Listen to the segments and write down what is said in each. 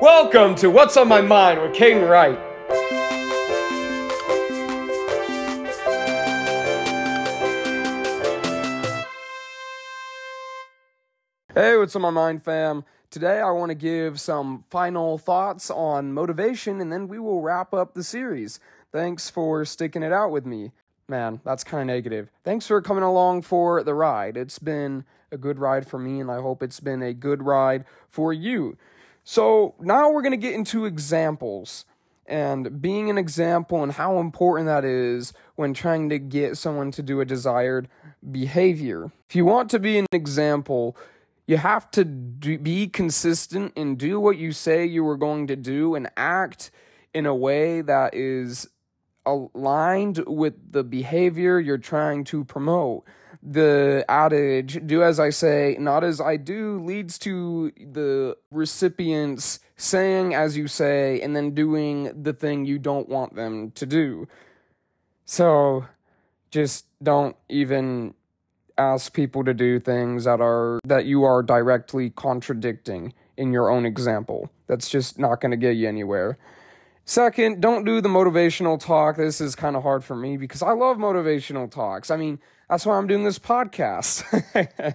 Welcome to What's on My Mind with Caden Wright. Hey, what's on my mind, fam? Today I want to give some final thoughts on motivation and then we will wrap up the series. Thanks for sticking it out with me. Man, that's kind of negative. Thanks for coming along for the ride. It's been a good ride for me, and I hope it's been a good ride for you. So now we're going to get into examples and being an example and how important that is when trying to get someone to do a desired behavior. If you want to be an example, you have to do, be consistent and do what you say you were going to do and act in a way that is aligned with the behavior you're trying to promote the adage, do as I say, not as I do, leads to the recipients saying as you say and then doing the thing you don't want them to do. So just don't even ask people to do things that are that you are directly contradicting in your own example. That's just not going to get you anywhere. Second, don't do the motivational talk. This is kind of hard for me because I love motivational talks. I mean, that's why I'm doing this podcast.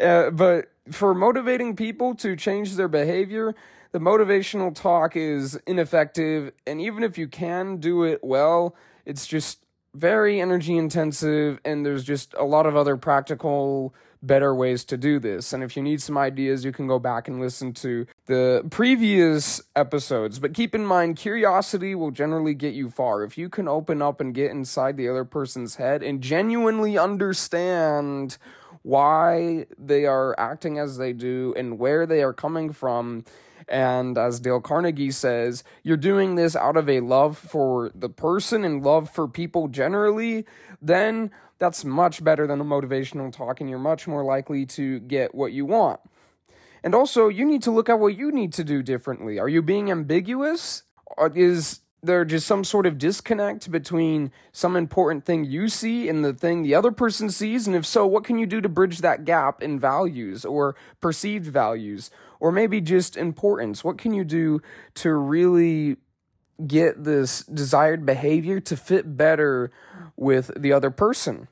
uh, but for motivating people to change their behavior, the motivational talk is ineffective. And even if you can do it well, it's just very energy intensive. And there's just a lot of other practical better ways to do this. And if you need some ideas, you can go back and listen to the previous episodes. But keep in mind, curiosity will generally get you far. If you can open up and get inside the other person's head and genuinely understand why they are acting as they do and where they are coming from. And as Dale Carnegie says, you're doing this out of a love for the person and love for people generally, then that's much better than a motivational talk, and you're much more likely to get what you want. And also, you need to look at what you need to do differently. Are you being ambiguous? Or is there just some sort of disconnect between some important thing you see and the thing the other person sees? And if so, what can you do to bridge that gap in values or perceived values? Or maybe just importance? What can you do to really get this desired behavior to fit better with the other person?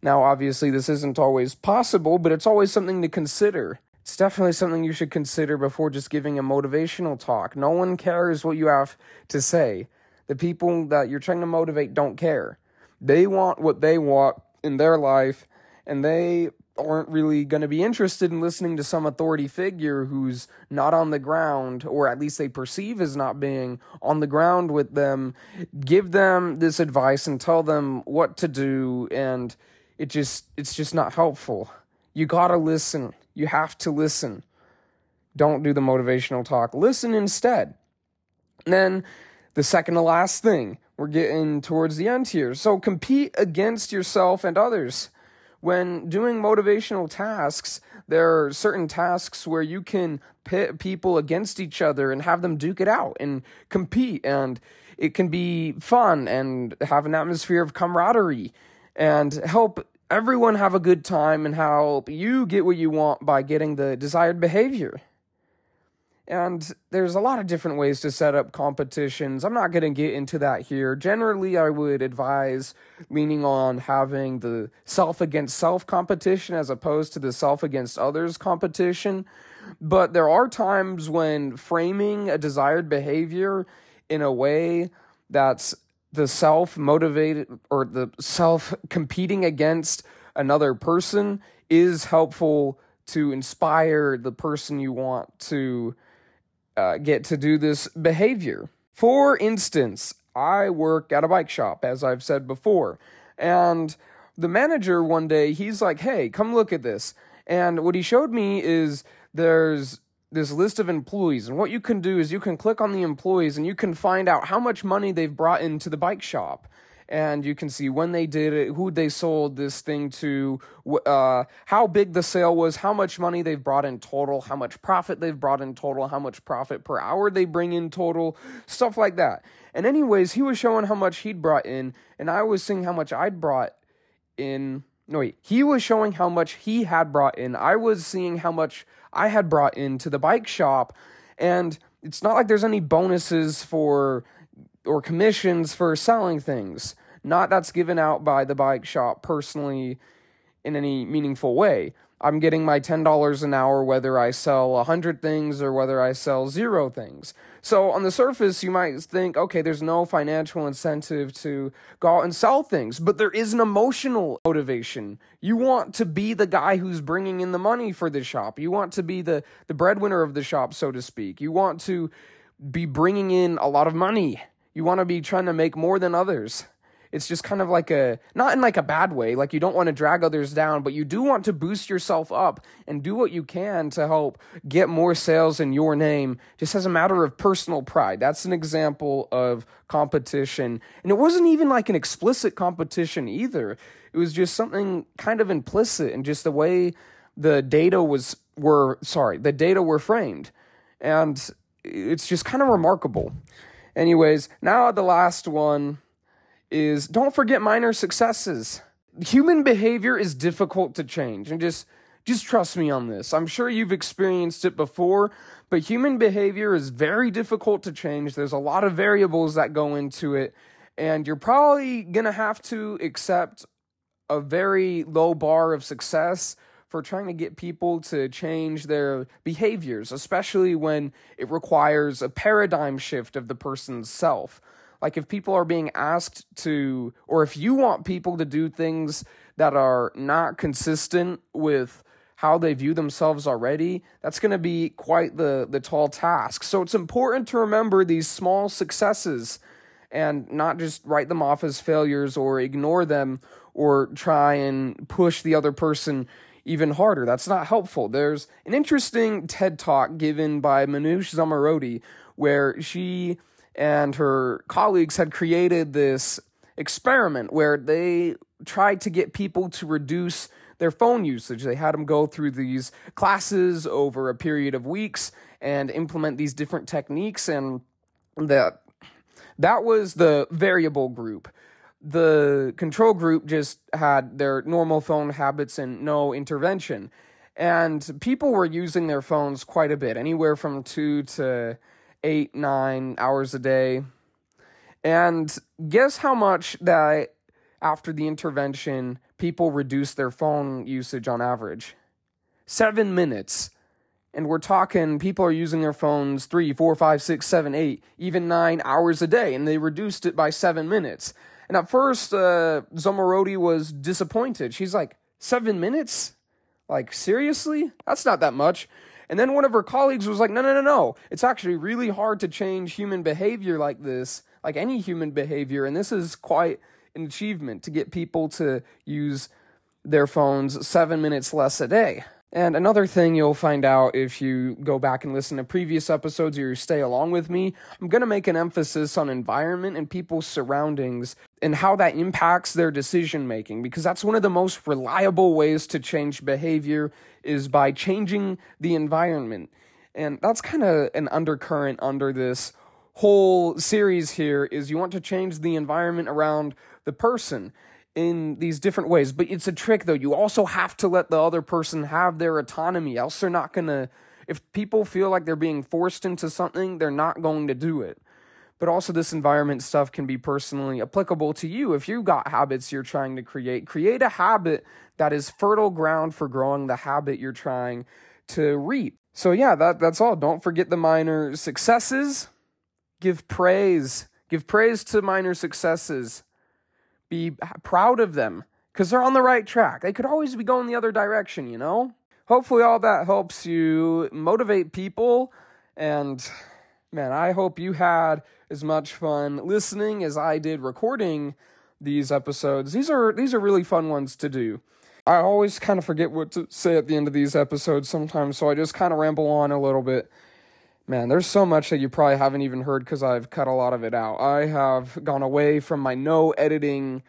Now, obviously, this isn't always possible, but it's always something to consider. It's definitely something you should consider before just giving a motivational talk. No one cares what you have to say. The people that you're trying to motivate don't care. They want what they want in their life, and they aren't really going to be interested in listening to some authority figure who's not on the ground, or at least they perceive as not being on the ground with them. Give them this advice and tell them what to do and it just it's just not helpful. You got to listen. You have to listen. Don't do the motivational talk. Listen instead. And then the second to last thing, we're getting towards the end here. So compete against yourself and others. When doing motivational tasks, there are certain tasks where you can pit people against each other and have them duke it out and compete and it can be fun and have an atmosphere of camaraderie and help everyone have a good time and help you get what you want by getting the desired behavior. And there's a lot of different ways to set up competitions. I'm not going to get into that here. Generally, I would advise leaning on having the self against self competition as opposed to the self against others competition. But there are times when framing a desired behavior in a way that's the self motivated or the self competing against another person is helpful to inspire the person you want to uh, get to do this behavior. For instance, I work at a bike shop, as I've said before, and the manager one day he's like, "Hey, come look at this." And what he showed me is there's this list of employees and what you can do is you can click on the employees and you can find out how much money they've brought into the bike shop and you can see when they did it who they sold this thing to uh, how big the sale was how much money they've brought in total how much profit they've brought in total how much profit per hour they bring in total stuff like that and anyways he was showing how much he'd brought in and i was seeing how much i'd brought in no wait he was showing how much he had brought in i was seeing how much I had brought into the bike shop. And it's not like there's any bonuses for or commissions for selling things. Not that's given out by the bike shop personally in any meaningful way. I'm getting my $10 an hour whether I sell 100 things or whether I sell zero things. So, on the surface, you might think, okay, there's no financial incentive to go out and sell things, but there is an emotional motivation. You want to be the guy who's bringing in the money for the shop. You want to be the, the breadwinner of the shop, so to speak. You want to be bringing in a lot of money. You want to be trying to make more than others. It's just kind of like a, not in like a bad way, like you don't want to drag others down, but you do want to boost yourself up and do what you can to help get more sales in your name, just as a matter of personal pride. That's an example of competition. And it wasn't even like an explicit competition either. It was just something kind of implicit and just the way the data was, were, sorry, the data were framed. And it's just kind of remarkable. Anyways, now the last one is don't forget minor successes. Human behavior is difficult to change and just just trust me on this. I'm sure you've experienced it before, but human behavior is very difficult to change. There's a lot of variables that go into it, and you're probably going to have to accept a very low bar of success for trying to get people to change their behaviors, especially when it requires a paradigm shift of the person's self. Like if people are being asked to, or if you want people to do things that are not consistent with how they view themselves already, that's going to be quite the, the tall task. So it's important to remember these small successes and not just write them off as failures or ignore them or try and push the other person even harder. That's not helpful. There's an interesting TED talk given by Manoush Zomorodi where she and her colleagues had created this experiment where they tried to get people to reduce their phone usage. They had them go through these classes over a period of weeks and implement these different techniques and that that was the variable group. The control group just had their normal phone habits and no intervention. And people were using their phones quite a bit, anywhere from 2 to eight, nine hours a day. And guess how much that after the intervention, people reduced their phone usage on average? Seven minutes. And we're talking people are using their phones three, four, five, six, seven, eight, even nine hours a day, and they reduced it by seven minutes. And at first, uh, Zomorodi was disappointed. She's like, seven minutes? Like, seriously? That's not that much. And then one of her colleagues was like, no, no, no, no. It's actually really hard to change human behavior like this, like any human behavior. And this is quite an achievement to get people to use their phones seven minutes less a day. And another thing you'll find out if you go back and listen to previous episodes or you stay along with me, I'm going to make an emphasis on environment and people's surroundings and how that impacts their decision making because that's one of the most reliable ways to change behavior is by changing the environment. And that's kind of an undercurrent under this whole series here is you want to change the environment around the person in these different ways. But it's a trick though. You also have to let the other person have their autonomy, else they're not gonna if people feel like they're being forced into something, they're not going to do it. But also this environment stuff can be personally applicable to you. If you've got habits you're trying to create, create a habit that is fertile ground for growing the habit you're trying to reap. So yeah, that that's all. Don't forget the minor successes. Give praise. Give praise to minor successes be proud of them because they're on the right track. They could always be going the other direction, you know? Hopefully, all that helps you motivate people. And man, I hope you had as much fun listening as I did recording these episodes. These are these are really fun ones to do. I always kind of forget what to say at the end of these episodes sometimes, so I just kind of ramble on a little bit. Man, there's so much that you probably haven't even heard because I've cut a lot of it out. I have gone away from my no editing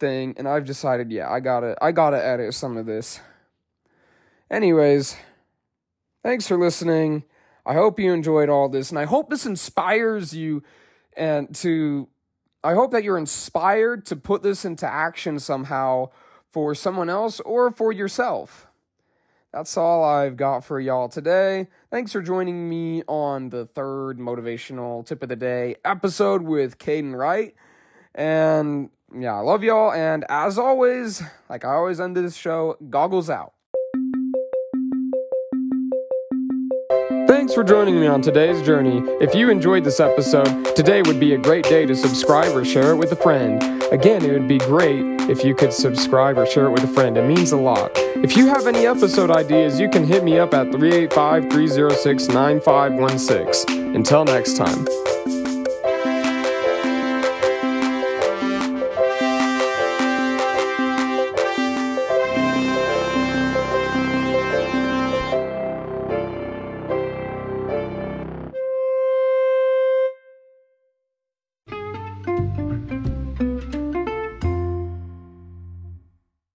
thing, and I've decided, yeah, I gotta, I gotta edit some of this. Anyways, thanks for listening. I hope you enjoyed all this, and I hope this inspires you and to, I hope that you're inspired to put this into action somehow for someone else or for yourself. That's all I've got for y'all today. Thanks for joining me on the third motivational tip of the day episode with Caden Wright. And yeah, I love y'all. And as always, like I always end this show, goggles out. Thanks for joining me on today's journey. If you enjoyed this episode, today would be a great day to subscribe or share it with a friend. Again, it would be great if you could subscribe or share it with a friend. It means a lot. If you have any episode ideas, you can hit me up at 385 306 9516. Until next time.